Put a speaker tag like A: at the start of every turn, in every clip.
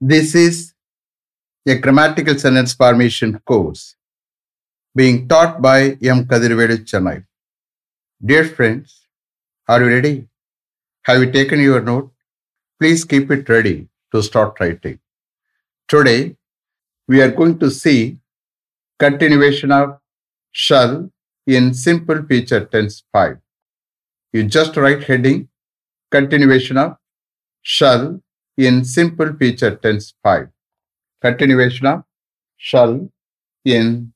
A: This is a grammatical sentence formation course being taught by M. Kadirvelu Chennai. Dear friends, are you ready? Have you taken your note? Please keep it ready to start writing. Today, we are going to see continuation of shall in simple future tense 5. You just write heading continuation of shall in simple future tense 5. Continuation of shall in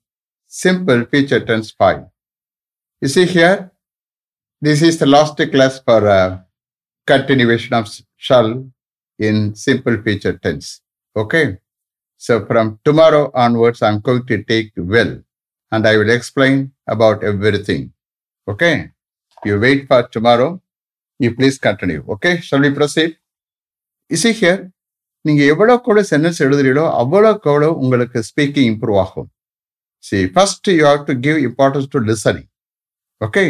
A: simple future tense 5. You see here, this is the last class for uh, continuation of shall in simple future tense. Okay. So from tomorrow onwards, I'm going to take will and I will explain about everything. Okay. You wait for tomorrow. You please continue. Okay. Shall we proceed? You see here, நீங்க கூட sentence எழுதுறீங்களோ அவ்வளவுக்கு அவ்வளவு உங்களுக்கு speaking improve ஆகும். See first you have to give importance to listening okay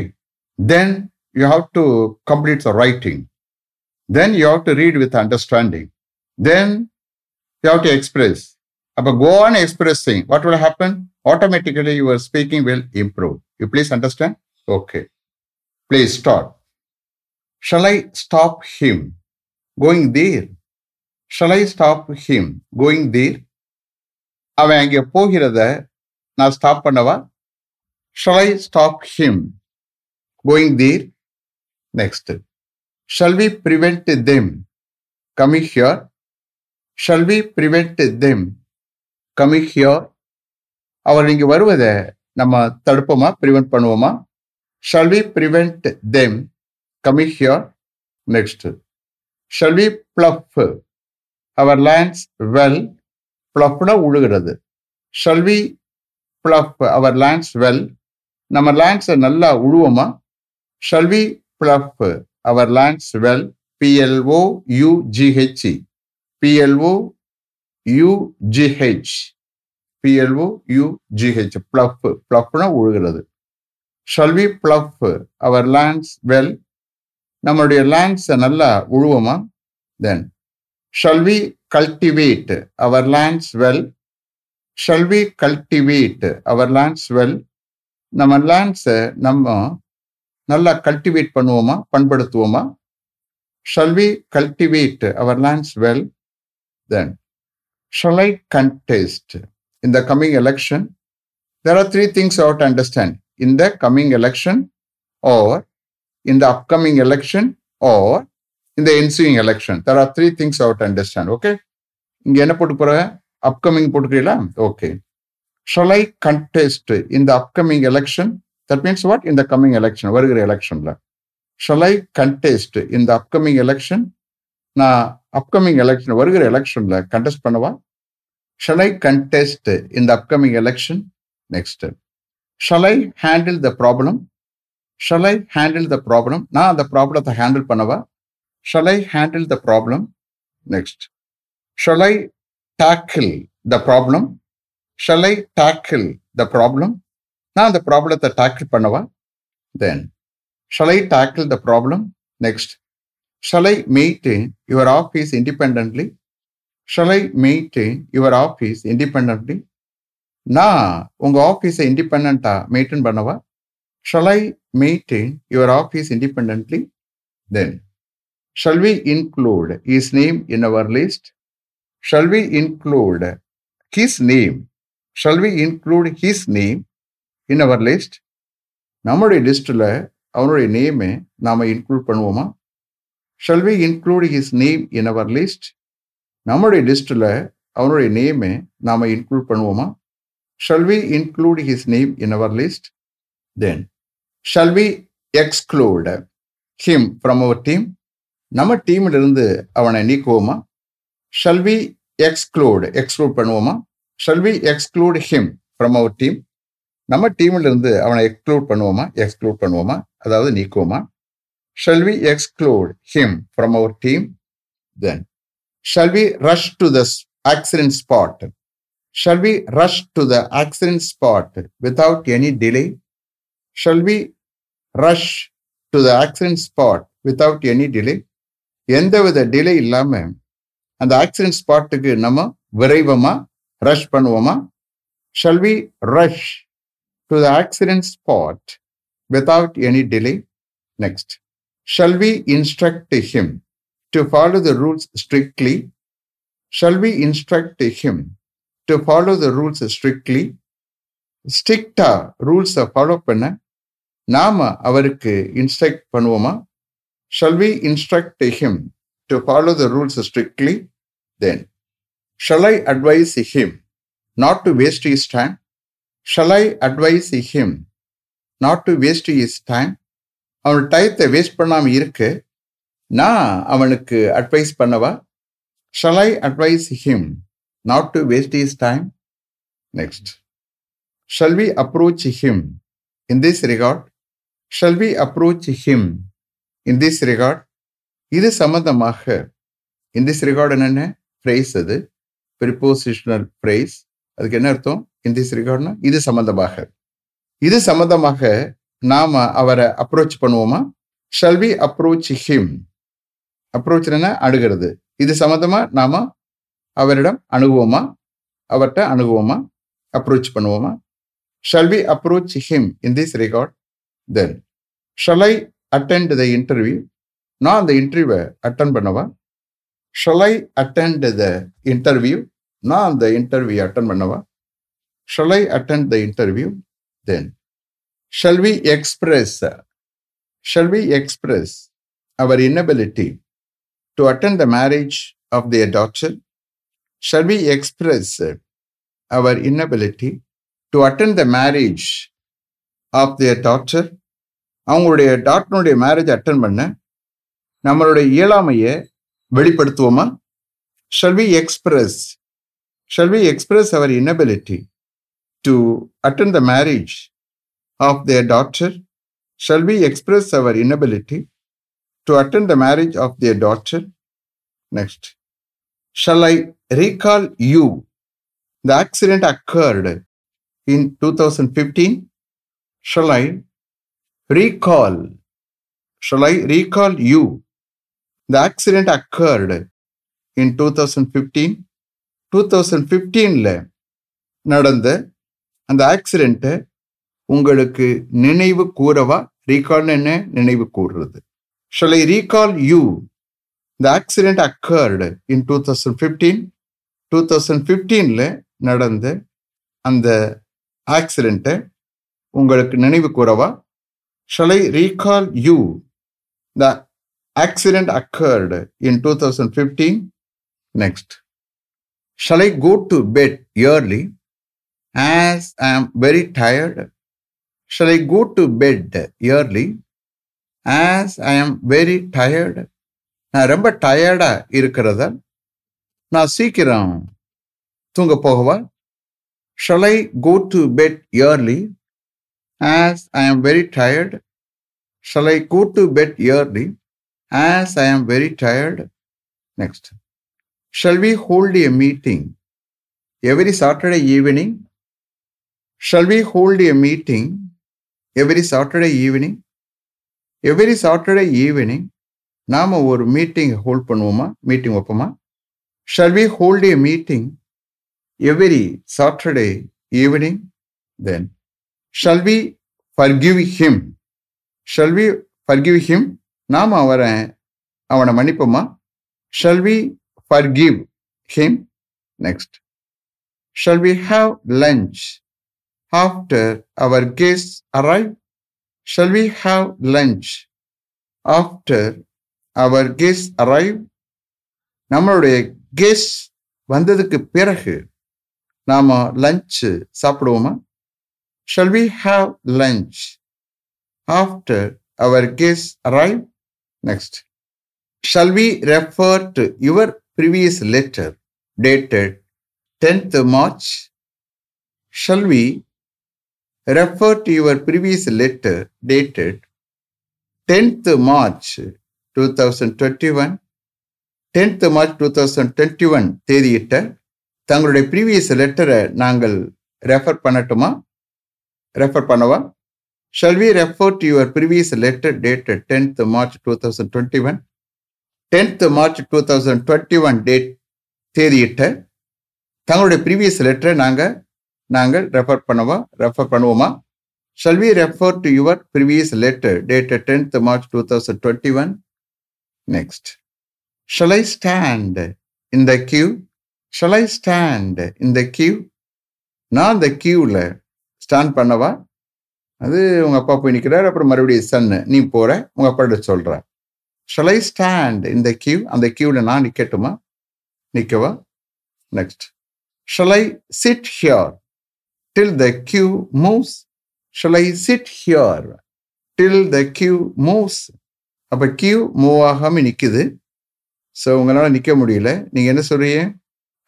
A: then you have to complete the writing then you have to read with understanding then you have to express அப்போ go on expressing what will happen automatically your speaking will improve you please understand okay please start Shall I stop him? Going there Shall I stop him going there? அவன் அங்கே போகிறத நான் stop பண்ணவா? Shall I stop him going there next shall we prevent them coming here shall we prevent them coming here அவர் இங்கே வருவதை நம்ம தடுப்போமா? Prevent பண்ணுவோமா? Shall we prevent them coming here next shall we plough our lands well பிளஃப்னா உழுகிறது. Shall we plough our lands well நம்ம லேண்ட்ஸை நல்லா உழுவோமா? Shall we plough our lands well PLO UGHE PLO UGH PLO UGH plough பிளஃப்னா உழுகிறது. Shall we plough our lands well நம்மளுடைய லேண்ட்ஸை நல்லா உழுவோமா? Then, shall we cultivate our lands well? Shall we cultivate our lands well? நம்ம லேண்ட்ஸை நம்ம நல்லா cultivate பண்ணுவோமா பண்படுத்துவோமா shall we cultivate our lands well then shall I contest in the coming election there are three things out understand in the coming election are in the upcoming election are in the ensuing election. There are three things understand have to understand. Okay? இங்க என்ன போட்டு போற upcoming போட்டுக்கிறீங்களா okay shall I contest இந்த upcoming election that means what இந்த coming election வருகிற எலெக்ஷன்ல shall I contest இந்த அப்கமிங் எலெக்ஷன் நான் அப்கமிங் எலெக்ஷன் வருகிற எலெக்ஷன்ல கண்டெஸ்ட் பண்ணவா Shall ஐ கண்டெஸ்ட் இந்த upcoming upcoming election? Next. I handle the problem problem? I handle the problem நான் அந்த ப்ராப்ளத்தை ஹேண்டில் பண்ணவா Shall I handle the problem? Next. Shall I tackle the problem? Shall I tackle the problem? நான் அந்த ப்ராப்ளத்தை tackle பண்ணவா? Then shall I tackle the problem next shall I maintain your office independently shall I maintain your office independently நான் உங்கள் ஆஃபீஸை இண்டிபெண்ட்டாக maintain பண்ணவா? Shall I maintain your office independently then shall we include his name in our list shall we include his name shall we include his name in our list நம்முடைய லிஸ்டில் அவனுடைய நேமை நாம் இன்க்ளூட் பண்ணுவோமா? Shall we include his name in our list நம்முடைய லிஸ்டில் அவனுடைய நேமை நாம் இன்க்ளூட் பண்ணுவோமா? Shall we include his name in our list then shall we exclude him from our team நம்ம டீமில் இருந்து அவனை நீக்குவோமா? ஷல் வி எக்ஸ்க்ளூட் எக்ஸ்க்ளூட் பண்ணுவோமா? Shall we exclude him from our team நம்ம டீமில் இருந்து அவனை எக்ஸ்க்ளூட் பண்ணுவோமா? எக்ஸ்க்ளூட் பண்ணுவோமா? அதாவது நீக்குவோமா? Shall we exclude him from our team then shall we rush to the accident spot? Rush to the to spot accident spot without any delay? Shall we rush to the accident spot without any delay எந்தவித delay இல்லாம அந்த accident ஸ்பாட்டுக்கு நம்ம விரைவமா rush பண்ணுவோமா? Shall we rush to the accident spot without any delay next shall we instruct him to follow the rules strictly shall we instruct him to follow the rules strictly ஸ்ட்ரிக்டா ரூல்ஸை follow பண்ண நாம அவருக்கு instruct பண்ணுவோமா? Shall we instruct him to follow the rules strictly then shall I advise him not to waste his time shall I advise him not to waste his time அவன் டயத்தை waste பண்ணாமல் இருக்கு. நான் அவனுக்கு அட்வைஸ் பண்ணவா? Shall I advise him not to waste his time next shall we approach him in this regard shall we approach him in this regard இது சம்பந்தமாக in this regard என்னென்ன? ஃப்ரேஸ் அது. ப்ரிப்போசிஷனல் ஃப்ரேஸ் அதுக்கு என்ன அர்த்தம்? In this ரிகார்ட்னா இது சம்பந்தமாக. இது சம்பந்தமாக நாம அவரை அப்ரோச் பண்ணுவோமா? Shall we approach him approach என்ன? அணுகிறது. இது சம்மந்தமாக நாம் அவரிடம் அணுகுவோமா? அவர்கிட்ட அணுகுவோமா? அப்ரோச் பண்ணுவோமா? Shall we approach him in this regard then shall I attend the interview நான் அந்த இன்டர்வியூவை அட்டன் பண்ணவா? ஷலை அட்டெண்ட் த இன்டர்வியூ நான் அந்த இன்டர்வியூ அட்டன் பண்ணவா? Shall I attend the interview then shall we express shall we express our inability to attend the marriage of their doctor shall we express our inability to attend the marriage of their doctor அவங்களுடைய டாக்டருடைய marriage attend பண்ண நம்மளுடைய இயலாமையை வெளிப்படுத்துவோமா? Shall we express shall we express our inability to attend the marriage of their doctor shall we express our inability to attend the marriage of their doctor next shall I recall you the accident occurred in two thousand fifteen shall I recall. Shall i recall you? The accident occurred in 2015 2015ல நடந்த அந்த ஆக்சிடெண்ட்டை உங்களுக்கு நினைவு கூறவா? Recall என்ன? நினைவு கூறுறது. Shall I recall you the accident occurred in two thousand fifteen two thousand ஃபிஃப்டீனில் நடந்த அந்த ஆக்சிடெண்ட்டை உங்களுக்கு நினைவு கூறவா? shall I recall you the accident occurred in two thousand fifteen next shall I go to bed early as I am very tired shall I go to bed early as I am very tired நான் ரொம்ப டயர்டா இருக்கிறதா நான் சீக்கிரம் தூங்க போகவா Shall I go to bed early as I am very tired? Shall I go to bed early as I am very tired? Next. Shall we hold a meeting every Saturday evening? Shall we hold a meeting every Saturday evening? Every Saturday evening, நாம ஒரு meeting hold பண்ணுவோமா meeting வைப்போமா shall we hold a meeting every Saturday evening, then shall we forgive him shall we forgive him நாம் அவரை அவனை மன்னிப்போமா shall we forgive him next shall we have lunch after our guests arrive shall we have lunch after our guests arrive நம்மளுடைய guest வந்ததுக்கு பிறகு நாம் lunch சாப்பிடுவோமா shall we have lunch after our guests arrive next shall we refer to your previous letter dated tenth March shall we refer to your previous letter dated tenth March two thousand twenty one tenth March two thousand twenty one தேதியிட்ட தங்களுடைய previous லெட்டரை நாங்கள் refer பண்ணட்டுமா? Refer பண்ணவா? Shall we refer to your previous letter date tenth March two thousand twenty one tenth March two thousand twenty one date தேதியிட்ட தங்களுடைய previous லெட்டரை நாங்கள் நாங்கள் refer பண்ணவா? ரெஃபர் பண்ணுவோமா? Shall we refer to your previous letter dated tenth March two thousand twenty one next shall I stand in the queue shall I stand in the queue நான் இந்த கியூவில் stand பண்ணவா? அது உங்கள் அப்பா போய் நிற்கிறார் அப்புறம் மறுபடியும் சன்னு நீ போகிற உங்கள் அப்பாட்ட சொல்கிற ஷலை ஐ ஸ்டாண்ட் இந்த கியூ அந்த கியூவில் நான் நிற்கட்டுமா நிற்கவா next shall I sit here till the queue moves shall I sit here till the queue moves அப்போ கியூ மூவ் ஆகாமல் நிற்குது ஸோ உங்களால் நிற்க முடியல. நீங்கள் என்ன சொல்கிறீங்க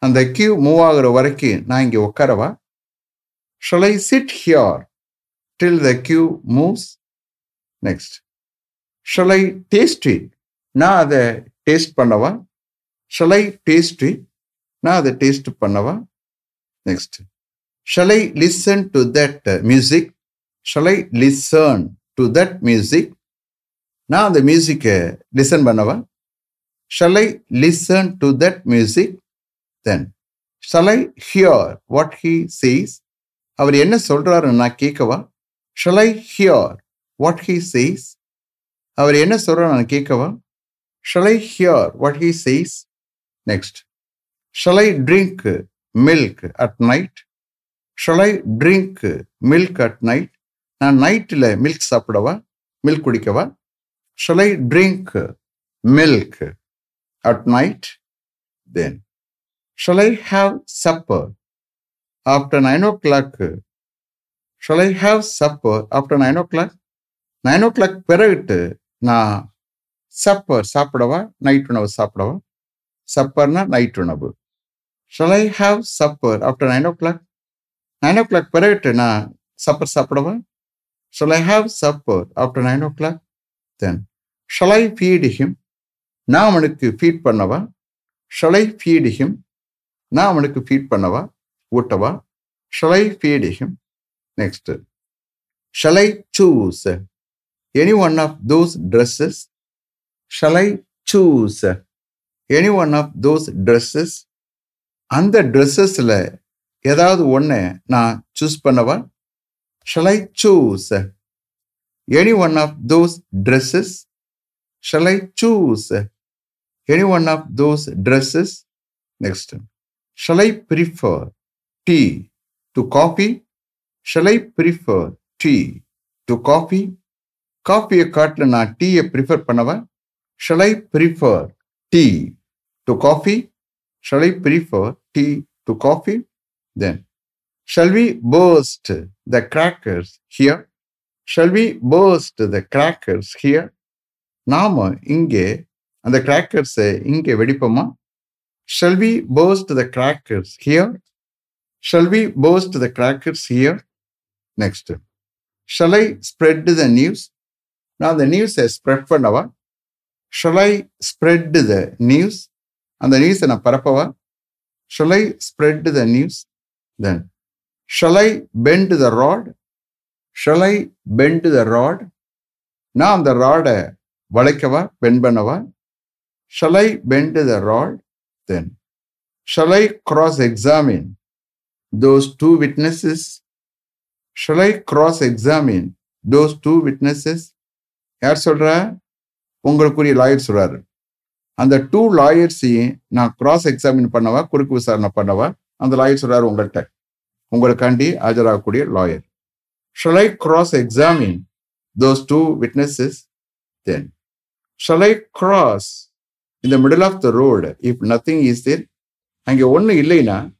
A: அந்த கியூ மூவ் ஆகுற வரைக்கும் நான் இங்கே உட்காரவா? Shall I sit here till the queue moves next shall I taste it நான் அதை டேஸ்ட் பண்ணவா ஷல் ஐ டேஸ்ட் இட் நான் அதை டேஸ்ட் பண்ணவா next shall I listen to that music shall I listen to that music நான் அந்த மியூசிக்கை listen பண்ணவா shall I listen to that music then shall I hear what he says அவர் என்ன சொல்கிறாருன்னு நான் கேட்கவா? Shall I hear what he says அவர் என்ன சொல்றாரு நான் கேட்கவா? Shall I hear what he says next shall I drink milk at night shall I drink milk at night நான் நைட்டில் மில்க் சாப்பிடவா? Milk குடிக்கவா? Shall I drink milk at night then shall I have supper after nine o'clock shall I have supper after nine o'clock nine o'clock பிறகுட்டு நான் supper சாப்பிடவா? Night உணவு சாப்பிடவா? சப்பர்னா night உணவு. Shall I have supper after nine o'clock nine o'clock பிறகுட்டு நான் supper சாப்பிடவா? Shall I have supper after nine o'clock then shall I feed him நான் அவனுக்கு feed பண்ணவா? ஷல் ஐ ஃபீட் ஹிம் நான் அவனுக்கு ஃபீட் பண்ணவா? ஊட்டவா shall I feed him next shall I choose any one of those dresses shall I choose any one of those dresses அந்த ட்ரெஸ்ஸஸில் ஏதாவது ஒன்று நான் சூஸ் பண்ணவா? Shall I choose any one of those dresses shall I choose any one of those dresses next shall I prefer tea to coffee shall I prefer tea to coffee காஃபியை காட்டில் நான் டீயை ப்ரிஃபர் பண்ணுவேன் shall I prefer tea to coffee shall I prefer tea to coffee then shall we burst the crackers here shall we burst the crackers here நாம இங்கே அந்த கிராக்கர்ஸை இங்கே வெடிப்போமா? Shall we burst the crackers here shall we burst the crackers here next shall I spread the news நான் அந்த நியூஸை spread பண்ணவா shall I spread the news அந்த நியூஸை நான் பரப்பவா shall I spread the news then shall I bend the rod shall I bend the rod நான் அந்த ராடை வளைக்கவா பெண்ட் பண்ணவா shall I bend the rod then shall I cross examine those two witnesses? Shall I cross examine those two witnesses யார் சொல்ற? உங்களுக்குரிய lawyer சொல்றாரு. அந்த டூ லாயர்ஸையும் நான் கிராஸ் எக்ஸாமின் பண்ணவா? குறுக்கு விசாரணை பண்ணவா? அந்த லாயர் சொல்றாரு உங்கள்கிட்ட உங்களுக்காண்டி ஆஜராகக்கூடிய lawyer. Shall I cross examine those two witnesses then shall I cross இந்த middle of the road if nothing is there அங்கே ஒன்றும் இல்லைன்னா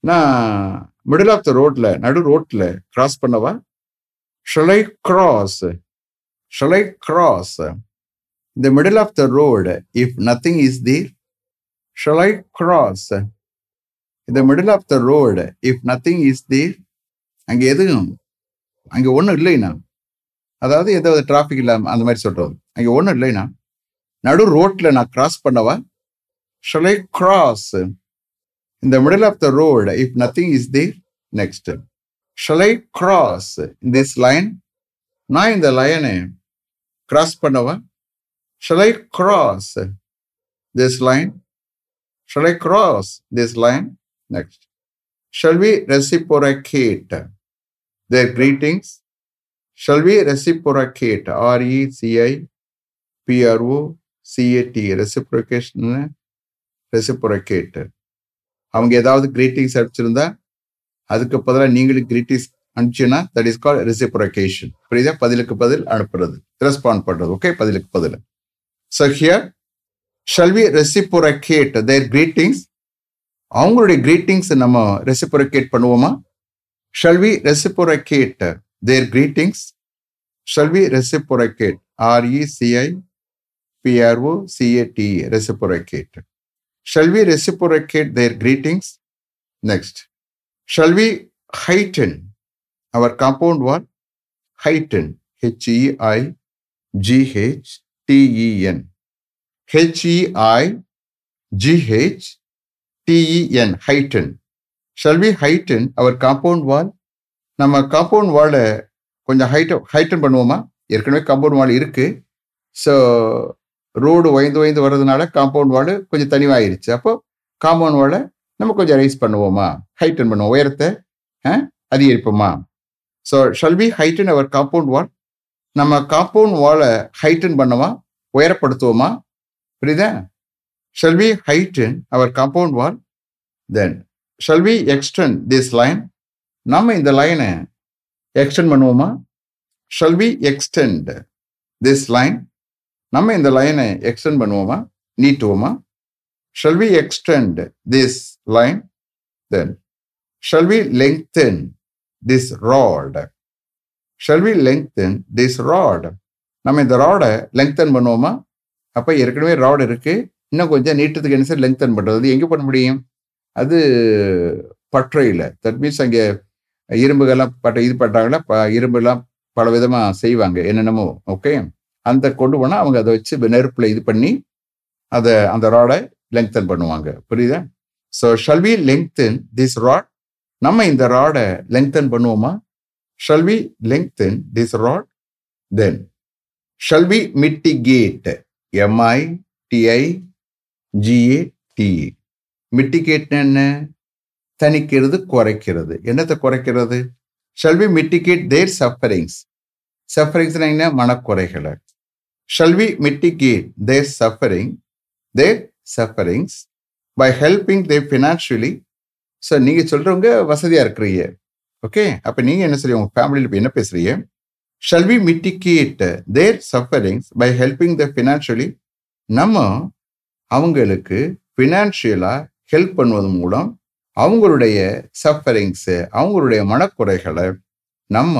A: நான் மிடில் ஆஃப் த ரோட்ல நடு ரோட்ல கிராஸ் பண்ணவா? Shall I cross shall I cross இந்த middle of the road if nothing is the shall I cross cross? Middle of the road if nothing is is அங்கே எதுவும் அங்கே ஒன்றும் இல்லைண்ணா. அதாவது எதாவது டிராஃபிக் இல்லாமல் அந்த மாதிரி சொல்கிறோம் அங்கே ஒன்றும் இல்லைண்ணா. நடு ரோட்டில் நான் கிராஸ் பண்ணவா? ஷல் ஐ கிராஸ் இந்த middle of the road if nothing is there next shall I cross this line நான் இந்த லைனை கிராஸ் பண்ணவா Shall I cross this line? Shall I cross this line? Next. Shall we reciprocate their greetings? Shall we reciprocate? R E C I P அவங்க ஏதாவது greetings அடிச்சிருந்தா அதுக்கு பதிலாக நீங்களும் greetings அனுப்பிச்சுன்னா தட் இஸ் கால் ரெசிப்ரொகேஷன் புரியுதா? பதிலுக்கு பதில் அனுப்புறது. ரெஸ்பாண்ட் பண்றது. ஓகே பதிலுக்கு பதில். So here shall we reciprocate their greetings அவங்களுடைய கிரீட்டிங்ஸ் நம்ம ரெசிப்ரொகேட் பண்ணுவோமா? Shall we reciprocate their greetings shall we reciprocate R E C I P R O C A T reciprocate shall we reciprocate their greetings next shall we heighten our compound wall heighten h e i g h t e n h e i g h t e n heighten shall we heighten our compound wall நம்ம compound வாலை கொஞ்சம் height heighten பண்ணுவோமா ஏற்கனவே compound wall இருக்கு so road வயந்து வயந்து வர்றதுனால compound wall கொஞ்சம் தனிவாயிருச்சு. அப்போ compound வாலை நம்ம கொஞ்சம் ரைஸ் பண்ணுவோமா? ஹைட்டன் பண்ணுவோம். உயரத்தை அதிகரிப்போமா? So shall we heighten our compound wall நம்ம காம்பவுண்ட் வாலை ஹைட்டன் பண்ணுமா உயரப்படுத்துவோமா? புரியுதா? Shall we heighten our compound wall then shall we extend this line நம்ம இந்த லைனை எக்ஸ்டெண்ட் பண்ணுவோமா? Shall we extend this line நம்ம இந்த லைனை எக்ஸ்டெண்ட் பண்ணுவோமா? நீட்டுவோமா? Shall we extend this line then shall we lengthen this rod shall we lengthen this rod நம்ம இந்த ராடை லெங்தன் பண்ணுவோமா? அப்போ ஏற்கனவே ராட் இருக்குது இன்னும் கொஞ்சம் நீட்டத்துக்கு என்ன சார் லெங்தன் பண்ணுறது எங்கே பண்ண முடியும்? அது பற்றையில். தட் மீன்ஸ் அங்கே இரும்புகள்லாம் பட்ட இது பண்ணுறாங்களா ப இரும்புலாம் பல விதமாக செய்வாங்க. என்னென்னமோ. ஓகே அந்த கொண்டு போனால் அவங்க அதை வச்சு நெருப்பில் இது பண்ணி அதை அந்த ராடை லெங்க்தன் பண்ணுவாங்க. புரியுதா? So shall we lengthen this rod நம்ம இந்த ராடை லெங்க்தன் பண்ணுவோமா? Shall we lengthen this rod then shall we mitigate M I T I G A T E மிட்டிகேட்னா என்ன? தணிக்கிறது குறைக்கிறது. என்னத்தை குறைக்கிறது? Shall we mitigate their sufferings சஃபரிங்ஸ்னா என்ன? மனக்குறைகளை. Shall we mitigate their suffering their sufferings by helping they financially so நீங்கள் சொல்கிறவங்க வசதியாக இருக்கிறீங்க. ஓகே அப்போ நீங்கள் என்ன சொல்லி உங்கள் ஃபேமிலியில் இப்போ என்ன பேசுகிறீங்க shall we mitigate their sufferings by helping the financially நம்ம அவங்களுக்கு ஃபினான்ஷியலாக ஹெல்ப் பண்ணுவது மூலம் அவங்களுடைய சஃபரிங்ஸு அவங்களுடைய மனக்குறைகளை நம்ம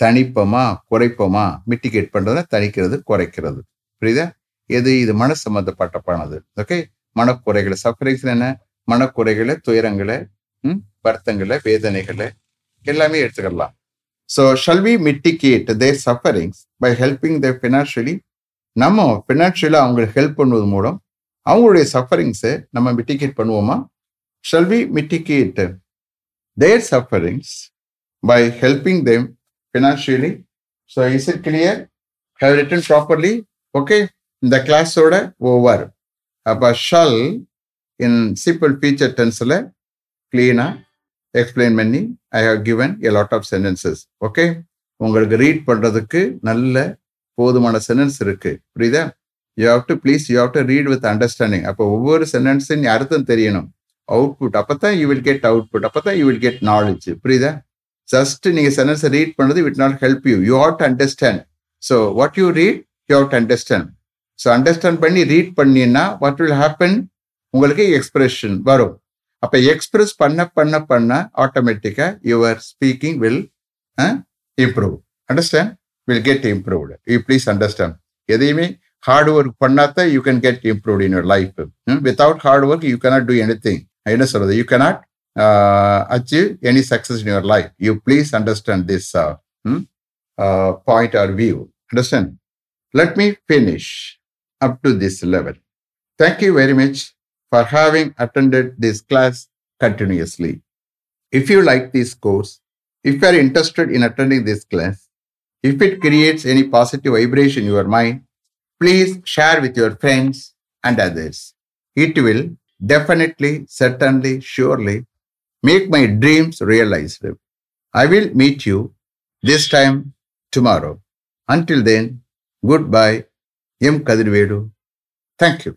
A: தணிப்போமா குறைப்போமா மிட்டிகேட் பண்ணுறத தணிக்கிறது குறைக்கிறது. புரியுதா? எது இது மன சம்மந்தப்பட்டப்பானது ஓகே மனக்குறைகளை சஃபரிங்ஸ் என்ன? மனக்குறைகளை துயரங்களை வருத்தங்களை வேதனைகளை எல்லாமே எடுத்துக்கலாம். So shall we mitigate their sufferings by helping the financially நம்ம ஃபினான்ஷியலாக அவங்களுக்கு ஹெல்ப் பண்ணுவது மூலம் அவங்களுடைய சஃபரிங்ஸை நம்ம மிட்டிகேட் பண்ணுவோமா? Shall we mitigate their sufferings by helping them financially so is it clear how written properly okay இந்த கிளாஸோட ஓவர் அப்போ ஷல் இன் சிம்பிள் ஃபீச்சர் டென்ஸில் க்ளீனாக எக்ஸ்பிளைன் பண்ணி I have given a lot of sentences okay உங்களுக்கு read பண்ணுறதுக்கு நல்ல போதுமான சென்டென்ஸ் இருக்குது புரியுதா? You have to please you have to read with understanding அப்போ ஒவ்வொரு சென்டென்ஸும் அர்த்தம் தெரியணும். அவுட்புட் அப்போ தான் யூ வில் கெட் அவுட்புட் அப்போ தான் யூ வில் கெட் நாலேஜ் புரியுதா? ஜஸ்ட் நீங்கள் சென்டென்ஸை ரீட் பண்ணது will not help you you had understand so what you read you have to understand so understand பண்ணி ரீட் பண்ணீங்கன்னா வாட் வில் ஹேப்பன் உங்களுக்கு expression வரும். அப்போ எக்ஸ்பிரஸ் பண்ண பண்ண பண்ண ஆட்டோமேட்டிக்காக your speaking will improve understand will get improved you please understand எதையுமே ஹார்ட் ஒர்க் பண்ணாதான் you can get improved in your life without hard work you cannot do anything என்ன சொல்றது? You cannot uh, achieve any success in your life. You please understand this uh, hmm, uh, point or view. Understand? Let me finish up to this level. Thank you very much for having attended this class continuously. If you like this course, if you are interested in attending this class, if it creates any positive vibration in your mind, please share with your friends and others. It will definitely, certainly, surely make my dreams realized. I will meet you this time tomorrow. Until then, goodbye. M. Kadirvedu. Thank you.